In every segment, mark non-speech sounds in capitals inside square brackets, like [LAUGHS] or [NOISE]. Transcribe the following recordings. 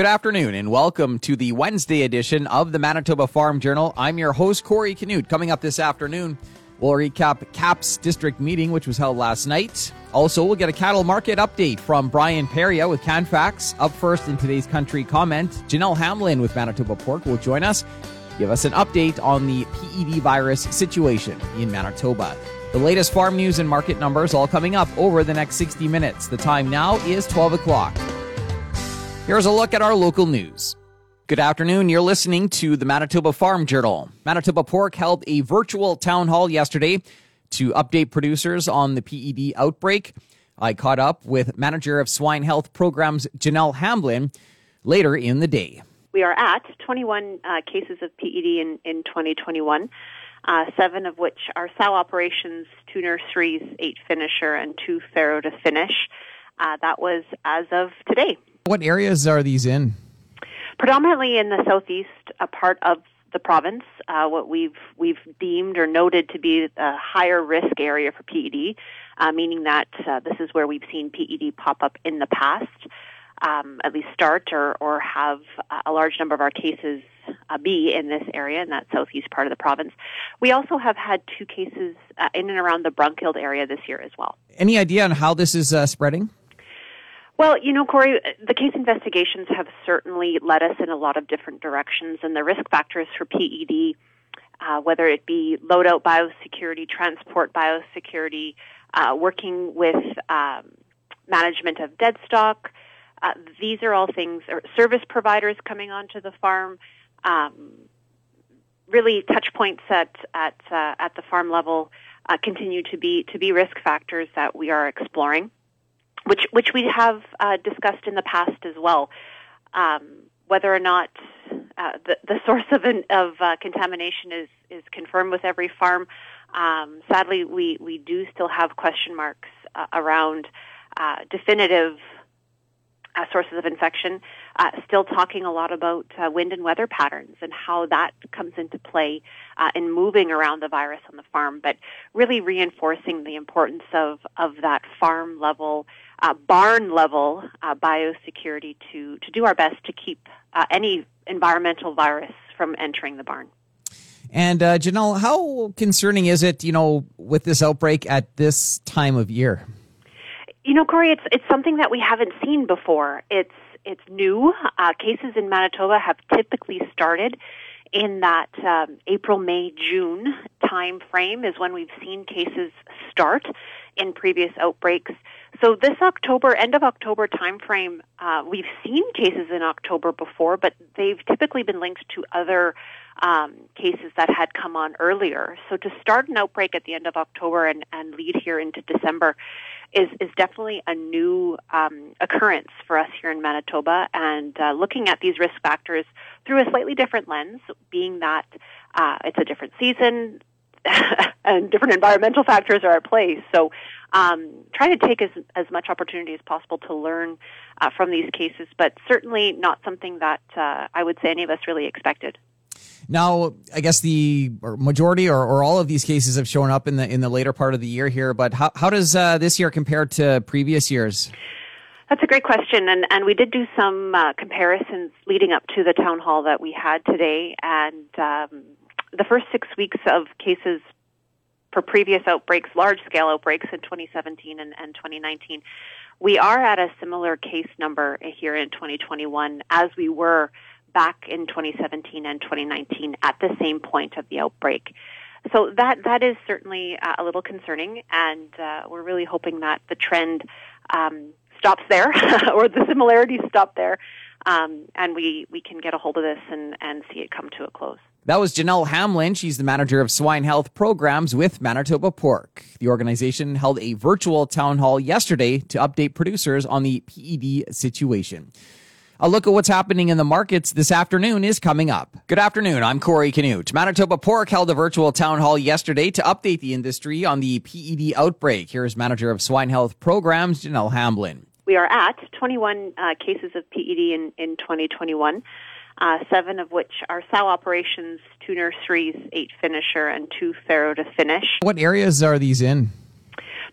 Good afternoon and welcome to the Wednesday edition of the Manitoba Farm Journal. I'm your host, Corey Canute. Coming up this afternoon, we'll recap KAP's district meeting, which was held last night. Also, we'll get a cattle market update from Brian Perillat with CanFax. Up first in today's country comment, Janelle Hamblin with Manitoba Pork will join us, give us an update on the PED virus situation in Manitoba. The latest farm news and market numbers all coming up over the next 60 minutes. The time now is 12 o'clock. Here's a look at our local news. Good afternoon. You're listening to the Manitoba Farm Journal. Manitoba Pork held a virtual town hall yesterday to update producers on the PED outbreak. I caught up with Manager of Swine Health Programs Janelle Hamblin later in the day. We are at 21 uh, cases of PED in, in 2021, uh, seven of which are sow operations, two nurseries, eight finisher, and two farrow to finish. Uh, that was as of today. What areas are these in? Predominantly in the southeast, a part of the province, uh, what we've we've deemed or noted to be a higher risk area for PED, uh, meaning that uh, this is where we've seen PED pop up in the past, um, at least start or or have a large number of our cases uh, be in this area in that southeast part of the province. We also have had two cases uh, in and around the Brunkild area this year as well. Any idea on how this is uh, spreading? Well, you know, Corey, the case investigations have certainly led us in a lot of different directions, and the risk factors for PED, uh, whether it be loadout biosecurity, transport biosecurity, uh, working with um, management of dead stock, uh, these are all things, or service providers coming onto the farm, um, really touch points at at uh, at the farm level uh, continue to be to be risk factors that we are exploring which which we have uh, discussed in the past as well. Um, whether or not uh, the the [LAUGHS] source of an, of uh, contamination is is confirmed with every farm, um, sadly we we do still have question marks uh, around uh, definitive uh, sources of infection. Still talking a lot about wind and weather patterns and how that comes into play uh, in moving around the virus on the farm, but really reinforcing the importance of, of that farm level, uh, barn level uh, biosecurity to, to do our best to keep any environmental virus from entering the barn. And Janelle, how concerning is it, you know, with this outbreak at this time of year? You know, Corey, it's it's something that we haven't seen before. It's it's new. Uh, cases in Manitoba have typically started in that um, April, May, June time frame is when we've seen cases start in previous outbreaks. So this October, end of October timeframe, uh, we've seen cases in October before, but they've typically been linked to other um, cases that had come on earlier. So to start an outbreak at the end of October and, and lead here into December is, is definitely a new um, occurrence for us here in Manitoba. And uh, looking at these risk factors through a slightly different lens, being that uh, it's a different season [LAUGHS] and different environmental factors are at play. So um, trying to take as, as much opportunity as possible to learn uh, from these cases, but certainly not something that uh, I would say any of us really expected. Now, I guess the majority or, or all of these cases have shown up in the in the later part of the year here. But how how does uh, this year compare to previous years? That's a great question, and and we did do some uh, comparisons leading up to the town hall that we had today, and um, the first six weeks of cases for previous outbreaks, large scale outbreaks in 2017 and, and 2019, we are at a similar case number here in 2021 as we were back in 2017 and 2019 at the same point of the outbreak. So that that is certainly uh, a little concerning, and uh, we're really hoping that the trend um, stops there, [LAUGHS] or the similarities stop there, um, and we we can get a hold of this and and see it come to a close. That was Janelle Hamblin. She's the manager of swine health programs with Manitoba Pork. The organization held a virtual town hall yesterday to update producers on the PED situation. A look at what's happening in the markets this afternoon is coming up. Good afternoon. I'm Corey Canute. Manitoba Pork held a virtual town hall yesterday to update the industry on the PED outbreak. Here's manager of swine health programs, Janelle Hamblin. We are at 21 uh, cases of PED in, in 2021. Uh, seven of which are sow operations, two nurseries, eight finisher, and two farrow to finish. What areas are these in?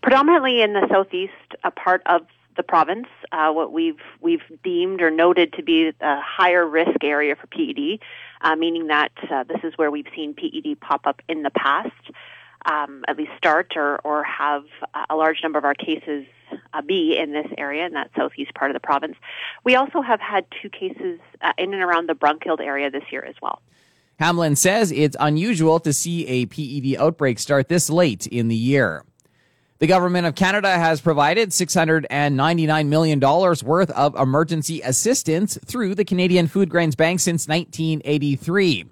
Predominantly in the southeast, a part of the province, uh, what we've we've deemed or noted to be a higher risk area for PED, uh, meaning that uh, this is where we've seen PED pop up in the past, um, at least start or or have a large number of our cases uh, be in this area in that southeast part of the province. We also have had two cases uh, in and around the Brunkild area this year as well. Hamblin says it's unusual to see a PED outbreak start this late in the year. The government of Canada has provided $699 million worth of emergency assistance through the Canadian Foodgrains Bank since 1983.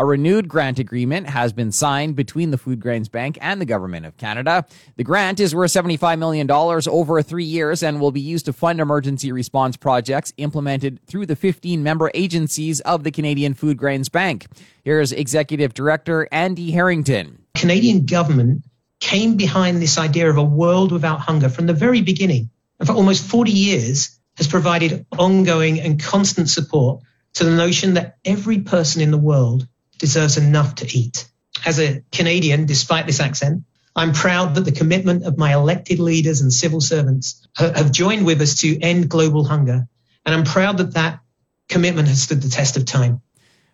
A renewed grant agreement has been signed between the Foodgrains Bank and the Government of Canada. The grant is worth $75 million over three years and will be used to fund emergency response projects implemented through the 15 member agencies of the Canadian Foodgrains Bank. Here's Executive Director Andy Harrington. The Canadian government came behind this idea of a world without hunger from the very beginning. And for almost 40 years has provided ongoing and constant support to the notion that every person in the world deserves enough to eat. As a Canadian, despite this accent, I'm proud that the commitment of my elected leaders and civil servants have joined with us to end global hunger. And I'm proud that that commitment has stood the test of time.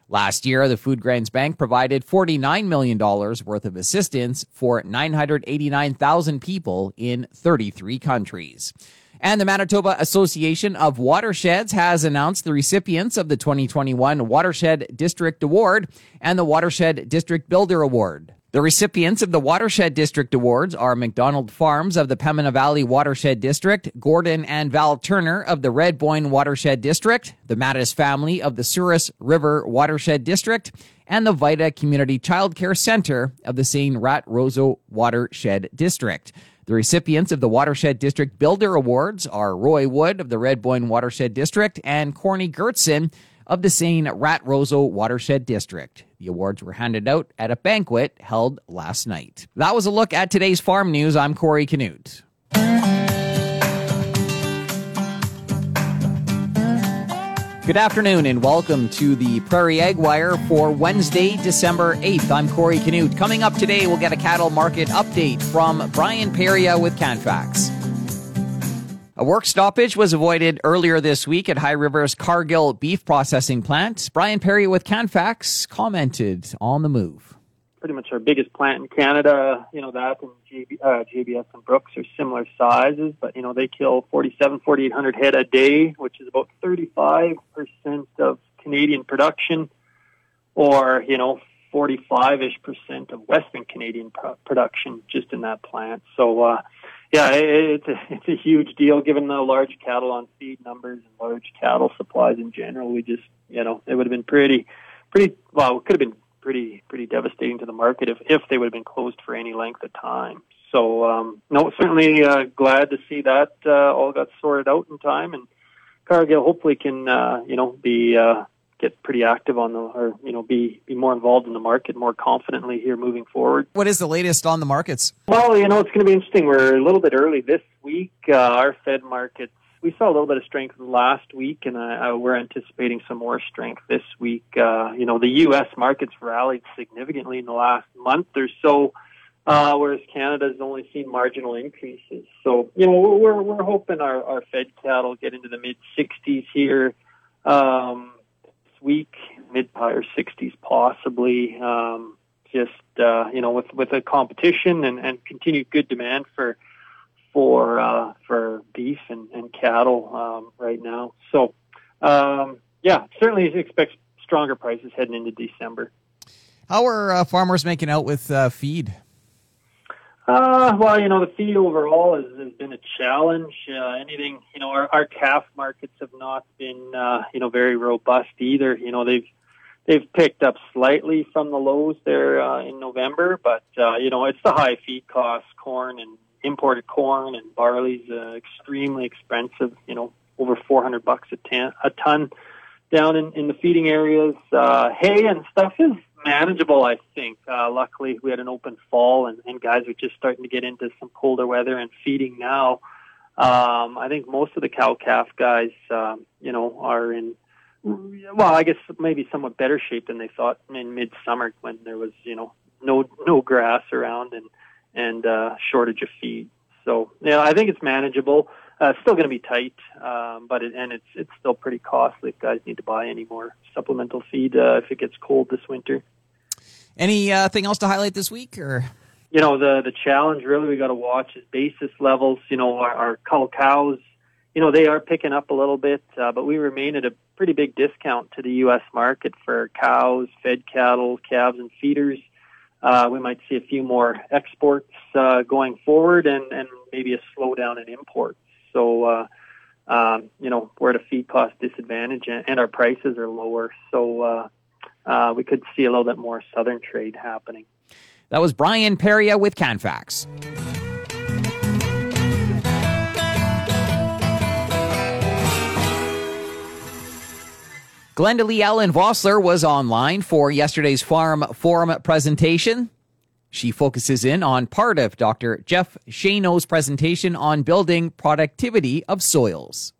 Last year, the Foodgrains Bank provided $49 million worth of assistance for 989,000 people in 33 countries. And the Manitoba Association of Watersheds has announced the recipients of the 2021 Watershed District Award and the Watershed District Builder Award. The recipients of the Watershed District Awards are McDonald Farms of the Pembina Valley Watershed District, Gordon and Val Turner of the Redboine Watershed District, the Mattis family of the Souris River Watershed District, and the Vita Community Childcare Center of the Seine Rat Roseau Watershed District. The recipients of the Watershed District Builder Awards are Roy Wood of the Redboine Watershed District and Corny Gertson of the Seine Rat Roseau Watershed District. The awards were handed out at a banquet held last night. That was a look at today's farm news. I'm Corey Canute. Good afternoon and welcome to the Prairie Ag Wire for Wednesday, December 8th. I'm Corey Canute. Coming up today, we'll get a cattle market update from Brian Perillat with Canfax. A work stoppage was avoided earlier this week at High River's Cargill beef processing plant. Brian Perry with Canfax commented on the move. Pretty much our biggest plant in Canada. You know, that and JB, uh, JBS and Brooks are similar sizes, but, you know, they kill 47, 4,800 head a day, which is about 35% of Canadian production, or, you know, 45 ish percent of Western Canadian pro- production just in that plant. So, uh, yeah, it's a, it's a huge deal given the large cattle on feed numbers and large cattle supplies in general. We just, you know, it would have been pretty, pretty, well, it could have been pretty, pretty devastating to the market if, if they would have been closed for any length of time. So, um, no, certainly uh, glad to see that uh, all got sorted out in time and Cargill hopefully can, uh, you know, be, uh, get pretty active on the or you know be be more involved in the market more confidently here moving forward. What is the latest on the markets? Well, you know it's going to be interesting. We're a little bit early this week. Uh, our Fed markets we saw a little bit of strength last week, and uh, we're anticipating some more strength this week. Uh, you know the U.S. markets rallied significantly in the last month or so. Uh, whereas Canada's only seen marginal increases. So, you know, we're, we're hoping our, our Fed cattle get into the mid 60s here. Um, this week, mid higher 60s possibly. Um, just uh, you know, with with a competition and, and continued good demand for for uh, for beef and, and cattle um, right now. So um, yeah, certainly expect stronger prices heading into December. How are uh, farmers making out with uh, feed? Uh, well, you know, the feed overall has, has been a challenge. Uh, anything, you know, our, our calf markets have not been, uh, you know, very robust either. You know, they've, they've picked up slightly from the lows there, uh, in November, but, uh, you know, it's the high feed costs, corn and imported corn and barley's, uh, extremely expensive, you know, over 400 bucks a, tan, a ton down in, in the feeding areas. Uh, hay and stuff is, manageable, I think. Uh, luckily, we had an open fall, and, and guys are just starting to get into some colder weather and feeding now. Um, I think most of the cow calf guys, um, you know, are in, well, I guess maybe somewhat better shape than they thought in midsummer when there was, you know, no no grass around and and uh, shortage of feed. So yeah, I think it's manageable. uh, still going to be tight, um, but it, and it's it's still pretty costly if guys need to buy any more supplemental feed uh, if it gets cold this winter. Anything uh, else to highlight this week, or? You know, the the challenge really we got to watch is basis levels. You know, our, our cull cows, you know, they are picking up a little bit, uh, but we remain at a pretty big discount to the U.S. market for cows, fed cattle, calves, and feeders. Uh, we might see a few more exports uh, going forward, and, and maybe a slowdown in imports. So, uh, um, you know, we're at a feed cost disadvantage, and, and our prices are lower. So, uh, uh, we could see a little bit more southern trade happening. That was Brian Perillat with Canfax. Glenda Lee Allen Vossler was online for yesterday's Farm Forum presentation. She focuses in on part of Dr. Jeff Schoenau's presentation on building productivity of soils.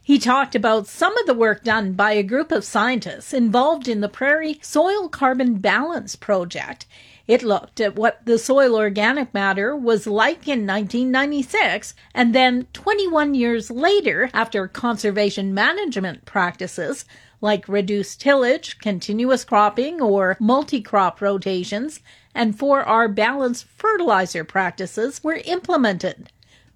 He talked about some of the work done by a group of scientists involved in the Prairie Soil Carbon Balance Project. It looked at what the soil organic matter was like in 1996 and then 21 years later after conservation management practices like reduced tillage, continuous cropping, or multi-crop rotations, and 4R balanced fertilizer practices were implemented.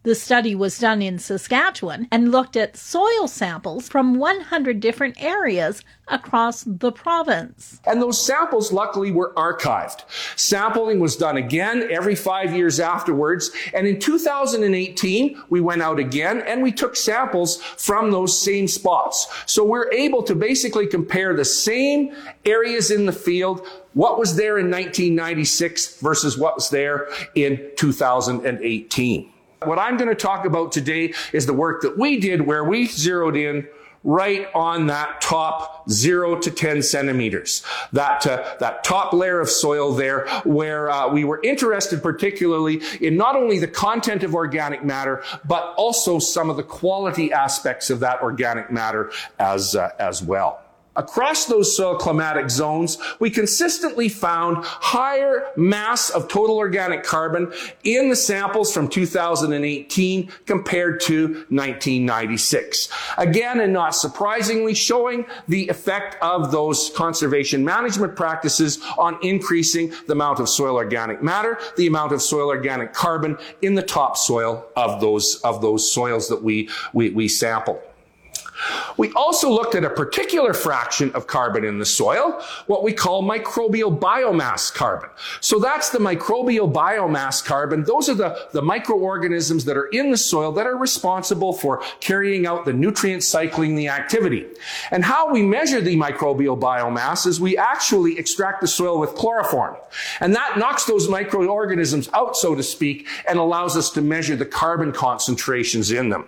The study was done in Saskatchewan and looked at soil samples from 100 different areas across the province. And those samples, luckily, were archived. Sampling was done again every five years afterwards. And in 2018, we went out again and we took samples from those same spots. So we're able to basically compare the same areas in the field what was there in 1996 versus what was there in 2018. What I'm going to talk about today is the work that we did where we zeroed in right on that top zero to 10 centimeters. That, uh, that top layer of soil there where uh, we were interested particularly in not only the content of organic matter, but also some of the quality aspects of that organic matter as, uh, as well. Across those soil climatic zones, we consistently found higher mass of total organic carbon in the samples from 2018 compared to 1996. Again, and not surprisingly, showing the effect of those conservation management practices on increasing the amount of soil organic matter, the amount of soil organic carbon in the topsoil of those, of those soils that we, we, we sample. We also looked at a particular fraction of carbon in the soil, what we call microbial biomass carbon. So that's the microbial biomass carbon. Those are the, the microorganisms that are in the soil that are responsible for carrying out the nutrient cycling, the activity. And how we measure the microbial biomass is we actually extract the soil with chloroform. And that knocks those microorganisms out, so to speak, and allows us to measure the carbon concentrations in them.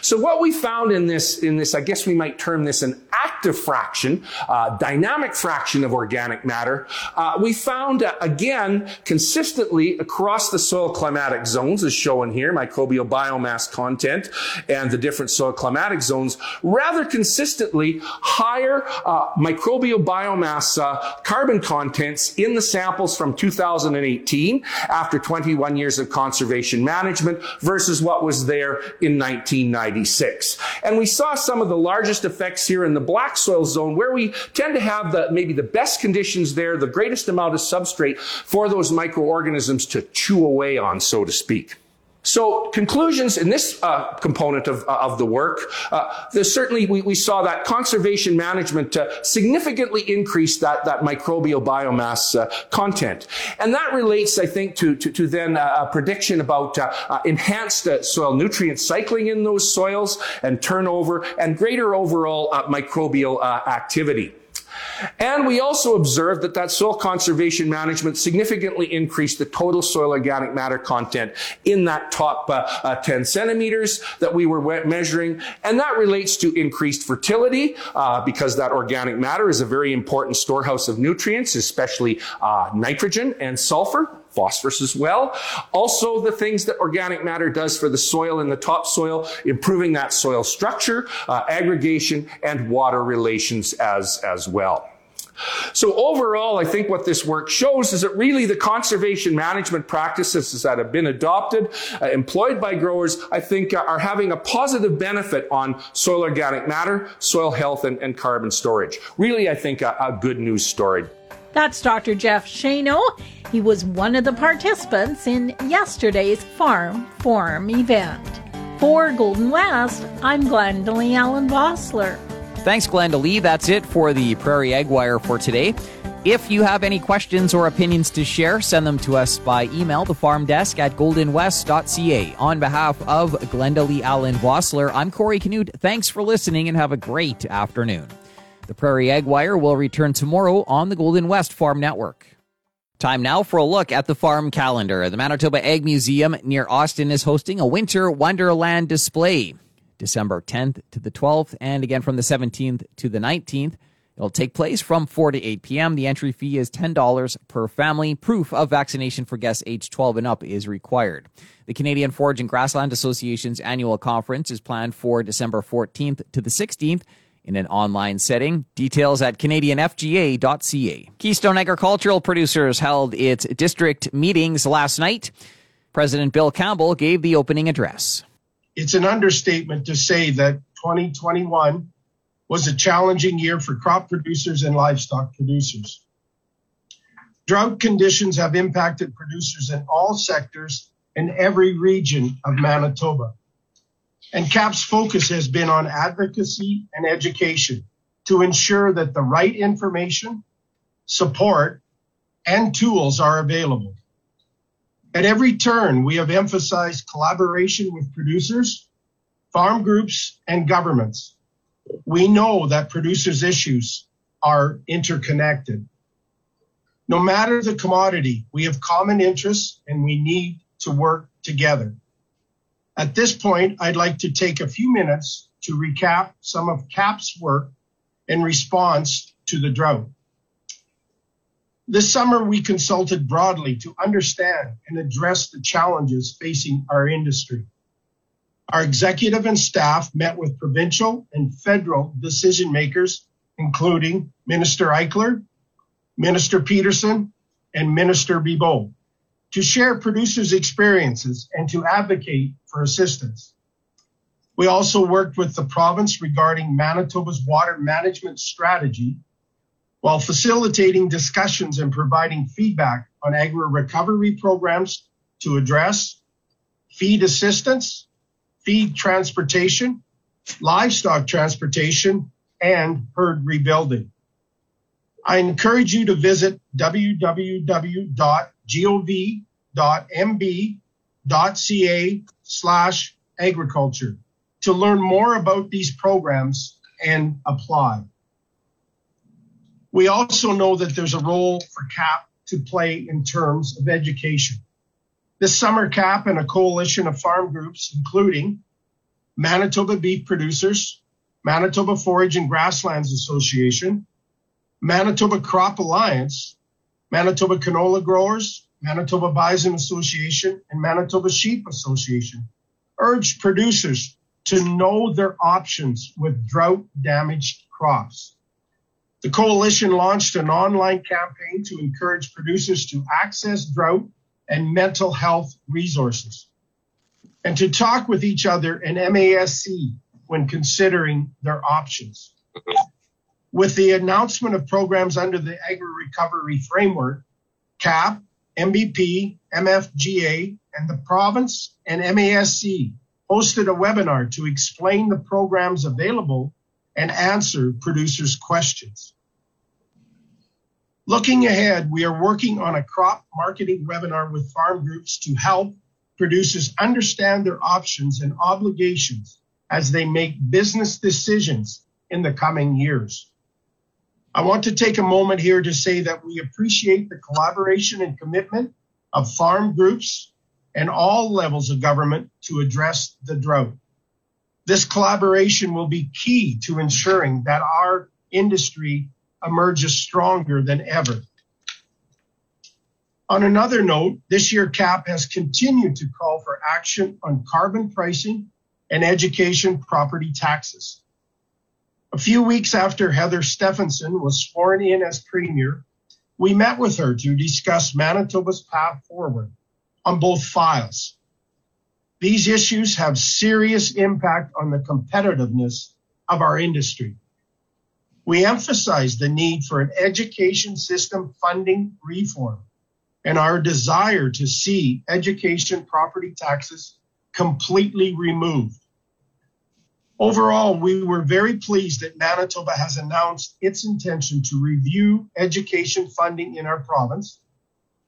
So what we found in this, in this, I guess we might term this an active fraction, uh, dynamic fraction of organic matter, uh, we found uh, again consistently across the soil climatic zones, as shown here, microbial biomass content and the different soil climatic zones, rather consistently higher uh, microbial biomass uh, carbon contents in the samples from 2018 after 21 years of conservation management versus what was there in 1996. And we saw some of the largest effects here in the black soil zone where we tend to have the, maybe the best conditions there, the greatest amount of substrate for those microorganisms to chew away on, so to speak. So conclusions in this uh, component of, uh, of the work, uh, certainly we, we saw that conservation management uh, significantly increased that, that microbial biomass uh, content. And that relates, I think, to, to, to then a prediction about enhanced soil nutrient cycling in those soils and turnover and greater overall microbial activity. And we also observed that that soil conservation management significantly increased the total soil organic matter content in that top uh, uh, 10 centimeters that we were measuring. And that relates to increased fertility uh, because that organic matter is a very important storehouse of nutrients, especially uh, nitrogen and sulfur phosphorus as well. Also, the things that organic matter does for the soil in the topsoil, improving that soil structure, uh, aggregation, and water relations as, as well. So overall, I think what this work shows is that really the conservation management practices that have been adopted, uh, employed by growers, I think uh, are having a positive benefit on soil organic matter, soil health, and, and carbon storage. Really, I think a good news story. That's Dr. Jeff Schoenau. He was one of the participants in yesterday's Farm Forum event. For Golden West, I'm Glendalee Allen Vossler. Thanks, Glenda Lee. That's it for the Prairie Ag Wire for today. If you have any questions or opinions to share, send them to us by email, the farm desk at goldenwest.ca. On behalf of Glenda Lee Allen Vossler, I'm Corey Canute. Thanks for listening and have a great afternoon. The Prairie Ag Wire will return tomorrow on the Golden West Farm Network. Time now for a look at the farm calendar. The Manitoba Ag Museum near Austin is hosting a winter wonderland display. December 10th to the 12th, and again from the 17th to the 19th. It'll take place from 4 to 8 p.m. The entry fee is $10 per family. Proof of vaccination for guests age 12 and up is required. The Canadian Forage and Grassland Association's annual conference is planned for December 14th to the 16th in an online setting. Details at canadianfga.ca. Keystone Agricultural Producers held its district meetings last night. President Bill Campbell gave the opening address it's an understatement to say that 2021 was a challenging year for crop producers and livestock producers. Drought conditions have impacted producers in all sectors in every region of Manitoba. And KAP's focus has been on advocacy and education to ensure that the right information, support, and tools are available. At every turn, we have emphasized collaboration with producers, farm groups, and governments. We know that producers' issues are interconnected. No matter the commodity, we have common interests and we need to work together. At this point, I'd like to take a few minutes to recap some of KAP's work in response to the drought. This summer, we consulted broadly to understand and address the challenges facing our industry. Our executive and staff met with provincial and federal decision makers, including Minister Eichler, Minister Pedersen, and Minister Bibeau, to share producers' experiences and to advocate for assistance. We also worked with the province regarding Manitoba's water management strategy while facilitating discussions and providing feedback on agri recovery programs to address feed assistance, feed transportation, livestock transportation, and herd rebuilding. I encourage you to visit www.gov.mb.ca slash agriculture to learn more about these programs and apply. We also know that there's a role for KAP to play in terms of education. This summer, KAP and a coalition of farm groups, including Manitoba Beef Producers, Manitoba Forage and Grasslands Association, Manitoba Crop Alliance, Manitoba Canola Growers, Manitoba Bison Association, and Manitoba Sheep Association urged producers to know their options with drought damaged crops. The coalition launched an online campaign to encourage producers to access drought and mental health resources and to talk with each other in MASC when considering their options. With the announcement of programs under the Agri Recovery Framework, KAP, MBP, MFGA, and the province and MASC hosted a webinar to explain the programs available and answer producers' questions. Looking ahead, we are working on a crop marketing webinar with farm groups to help producers understand their options and obligations as they make business decisions in the coming years. I want to take a moment here to say that we appreciate the collaboration and commitment of farm groups and all levels of government to address the drought. This collaboration will be key to ensuring that our industry emerges stronger than ever. On another note, this year KAP has continued to call for action on carbon pricing and education property taxes. A few weeks after Heather Stefanson was sworn in as Premier, we met with her to discuss Manitoba's path forward on both files. These issues have serious impact on the competitiveness of our industry. We emphasize the need for an education system funding reform and our desire to see education property taxes completely removed. Overall, we were very pleased that Manitoba has announced its intention to review education funding in our province,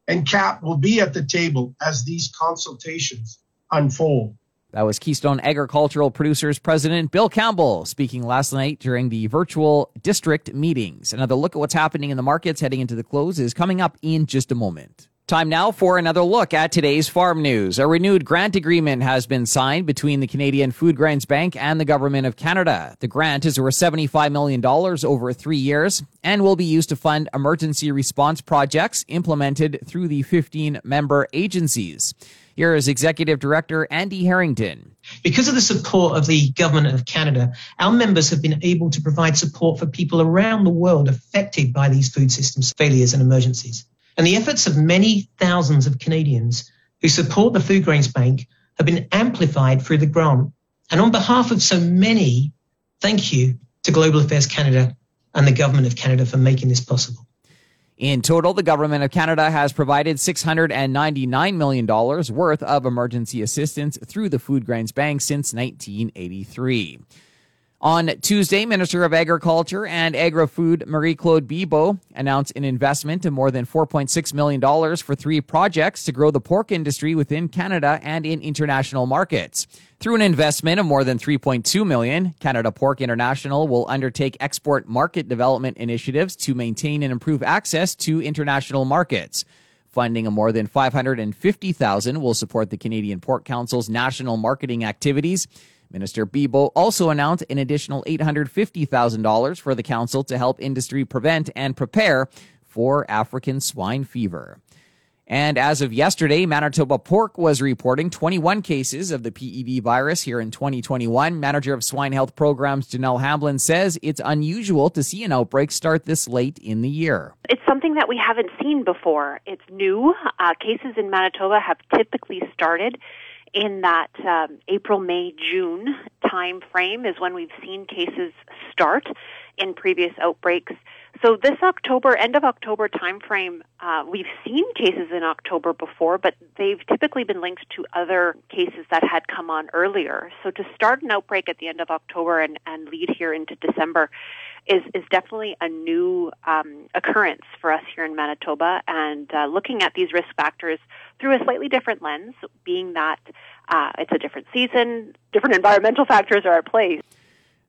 and KAP will be at the table as these consultations unfold. That was Keystone Agricultural Producers President Bill Campbell speaking last night during the virtual district meetings. Another look at what's happening in the markets heading into the close is coming up in just a moment. Time now for another look at today's farm news. A renewed grant agreement has been signed between the Canadian Foodgrains Bank and the Government of Canada. The grant is worth $75 million over three years and will be used to fund emergency response projects implemented through the 15 member agencies. Here is Executive Director Andy Harrington. Because of the support of the Government of Canada, our members have been able to provide support for people around the world affected by these food systems failures and emergencies. And the efforts of many thousands of Canadians who support the Foodgrains Bank have been amplified through the grant. And on behalf of so many, thank you to Global Affairs Canada and the Government of Canada for making this possible. In total, the Government of Canada has provided $699 million worth of emergency assistance through the Foodgrains Bank since 1983. On Tuesday, Minister of Agriculture and Agri-Food Marie-Claude Bibeau announced an investment of more than $4.6 million for three projects to grow the pork industry within Canada and in international markets. Through an investment of more than 3.2 million, Canada Pork International will undertake export market development initiatives to maintain and improve access to international markets. Funding of more than 550,000 will support the Canadian Pork Council's national marketing activities Minister Bibeau also announced an additional $850,000 for the council to help industry prevent and prepare for African swine fever. And as of yesterday, Manitoba Pork was reporting 21 cases of the PED virus here in 2021. Manager of Swine Health Programs Janelle Hamblin says it's unusual to see an outbreak start this late in the year. It's something that we haven't seen before. It's new. Uh, cases in Manitoba have typically started in that um, April, May, June time frame is when we've seen cases start in previous outbreaks. So this October, end of October timeframe, uh, we've seen cases in October before, but they've typically been linked to other cases that had come on earlier. So to start an outbreak at the end of October and, and lead here into December is, is definitely a new um, occurrence for us here in Manitoba. And uh, looking at these risk factors through a slightly different lens, being that uh, it's a different season, different environmental factors are at play.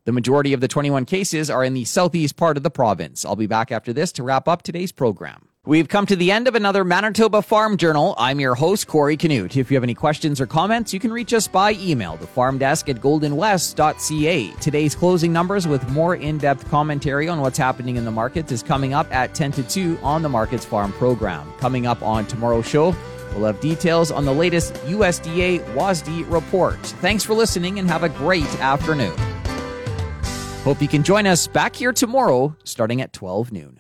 The majority of the 21 cases are in the southeast part of the province. I'll be back after this to wrap up today's program. We've come to the end of another Manitoba Farm Journal. I'm your host, Corey Canute. If you have any questions or comments, you can reach us by email, the farm desk at goldenwest.ca. Today's closing numbers with more in depth commentary on what's happening in the markets is coming up at 10 to 2 on the Markets Farm program. Coming up on tomorrow's show, we'll have details on the latest USDA WASDE report. Thanks for listening and have a great afternoon. Hope you can join us back here tomorrow starting at 12 noon.